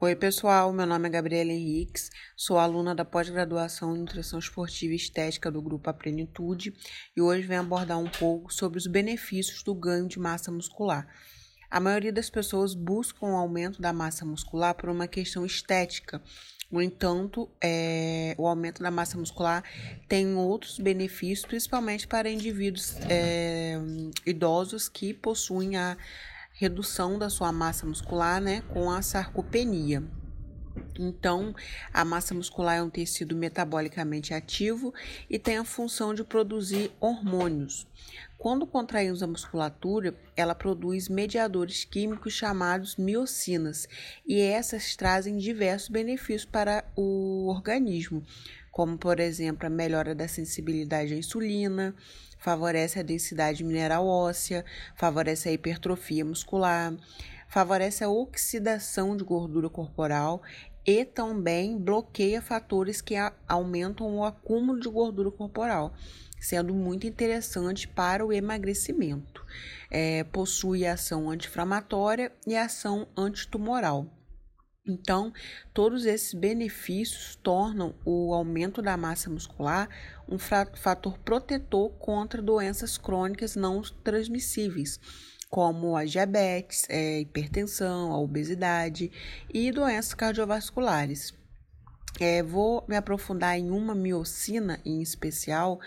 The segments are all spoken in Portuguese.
Oi, pessoal. Meu nome é Gabriela Henriques, sou aluna da pós-graduação em Nutrição Esportiva e Estética do Grupo Aprenitude e hoje venho abordar um pouco sobre os benefícios do ganho de massa muscular. A maioria das pessoas buscam o aumento da massa muscular por uma questão estética. No entanto, é, o aumento da massa muscular tem outros benefícios, principalmente para indivíduos é, idosos que possuem a redução da sua massa muscular, né, com a sarcopenia. Então, a massa muscular é um tecido metabolicamente ativo e tem a função de produzir hormônios. Quando contraímos a musculatura, ela produz mediadores químicos chamados miocinas, e essas trazem diversos benefícios para o organismo, como por exemplo a melhora da sensibilidade à insulina, favorece a densidade mineral óssea, favorece a hipertrofia muscular, favorece a oxidação de gordura corporal e também bloqueia fatores que aumentam o acúmulo de gordura corporal, sendo muito interessante para o emagrecimento. É, possui ação anti-inflamatória e ação antitumoral. Então, todos esses benefícios tornam o aumento da massa muscular um fator protetor contra doenças crônicas não transmissíveis, como a diabetes, a é, hipertensão, a obesidade e doenças cardiovasculares. É, vou me aprofundar em uma miocina em especial,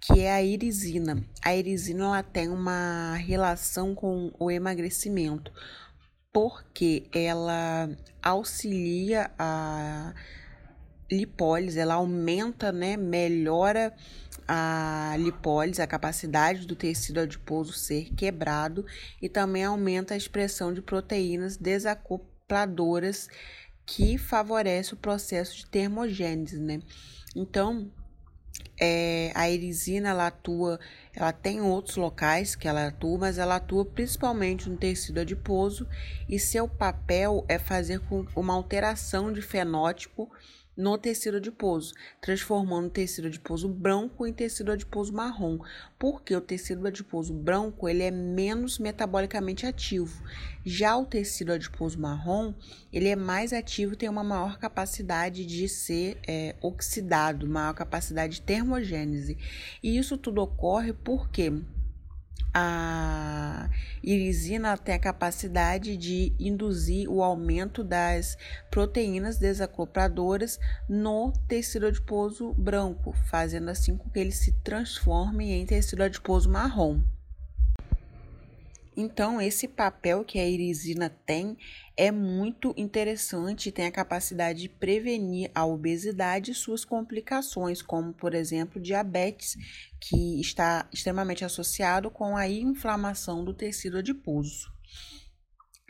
que é a irisina. A irisina ela tem uma relação com o emagrecimento porque ela auxilia a lipólise, ela aumenta, né, melhora a lipólise, a capacidade do tecido adiposo ser quebrado e também aumenta a expressão de proteínas desacopladoras que favorece o processo de termogênese, né? Então, é, a erisina ela atua, ela tem outros locais que ela atua, mas ela atua principalmente no tecido adiposo. E seu papel é fazer com uma alteração de fenótipo no tecido adiposo, transformando o tecido adiposo branco em tecido adiposo marrom, porque o tecido adiposo branco ele é menos metabolicamente ativo. Já o tecido adiposo marrom ele é mais ativo, tem uma maior capacidade de ser é, oxidado, maior capacidade de termogênese. E isso tudo ocorre porque a irisina tem a capacidade de induzir o aumento das proteínas desacopladoras no tecido adiposo branco, fazendo assim com que ele se transforme em tecido adiposo marrom. Então, esse papel que a irisina tem é muito interessante tem a capacidade de prevenir a obesidade e suas complicações, como, por exemplo, diabetes, que está extremamente associado com a inflamação do tecido adiposo.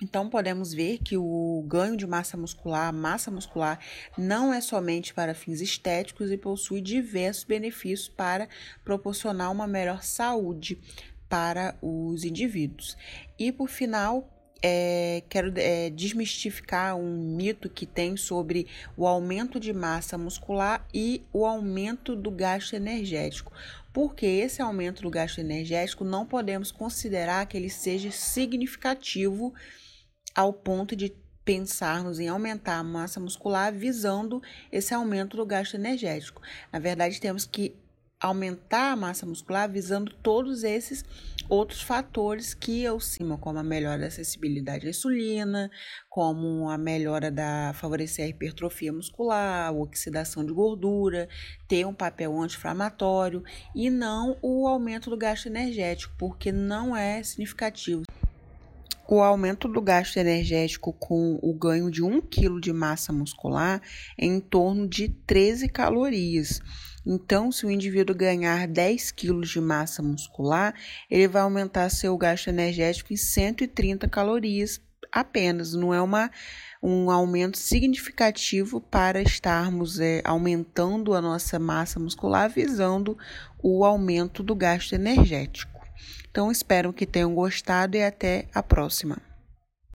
Então, podemos ver que o ganho de massa muscular, massa muscular, não é somente para fins estéticos e possui diversos benefícios para proporcionar uma melhor saúde para os indivíduos. E por final, é, quero é, desmistificar um mito que tem sobre o aumento de massa muscular e o aumento do gasto energético. Porque esse aumento do gasto energético não podemos considerar que ele seja significativo ao ponto de pensarmos em aumentar a massa muscular visando esse aumento do gasto energético. Na verdade, temos que aumentar a massa muscular visando todos esses outros fatores que eu cimo, como a melhora da acessibilidade à insulina, como a melhora da favorecer a hipertrofia muscular, a oxidação de gordura, ter um papel anti-inflamatório e não o aumento do gasto energético, porque não é significativo. O aumento do gasto energético com o ganho de 1 kg de massa muscular é em torno de 13 calorias. Então, se o indivíduo ganhar 10 quilos de massa muscular, ele vai aumentar seu gasto energético em 130 calorias apenas. Não é uma, um aumento significativo para estarmos é, aumentando a nossa massa muscular, visando o aumento do gasto energético. Então, espero que tenham gostado e até a próxima.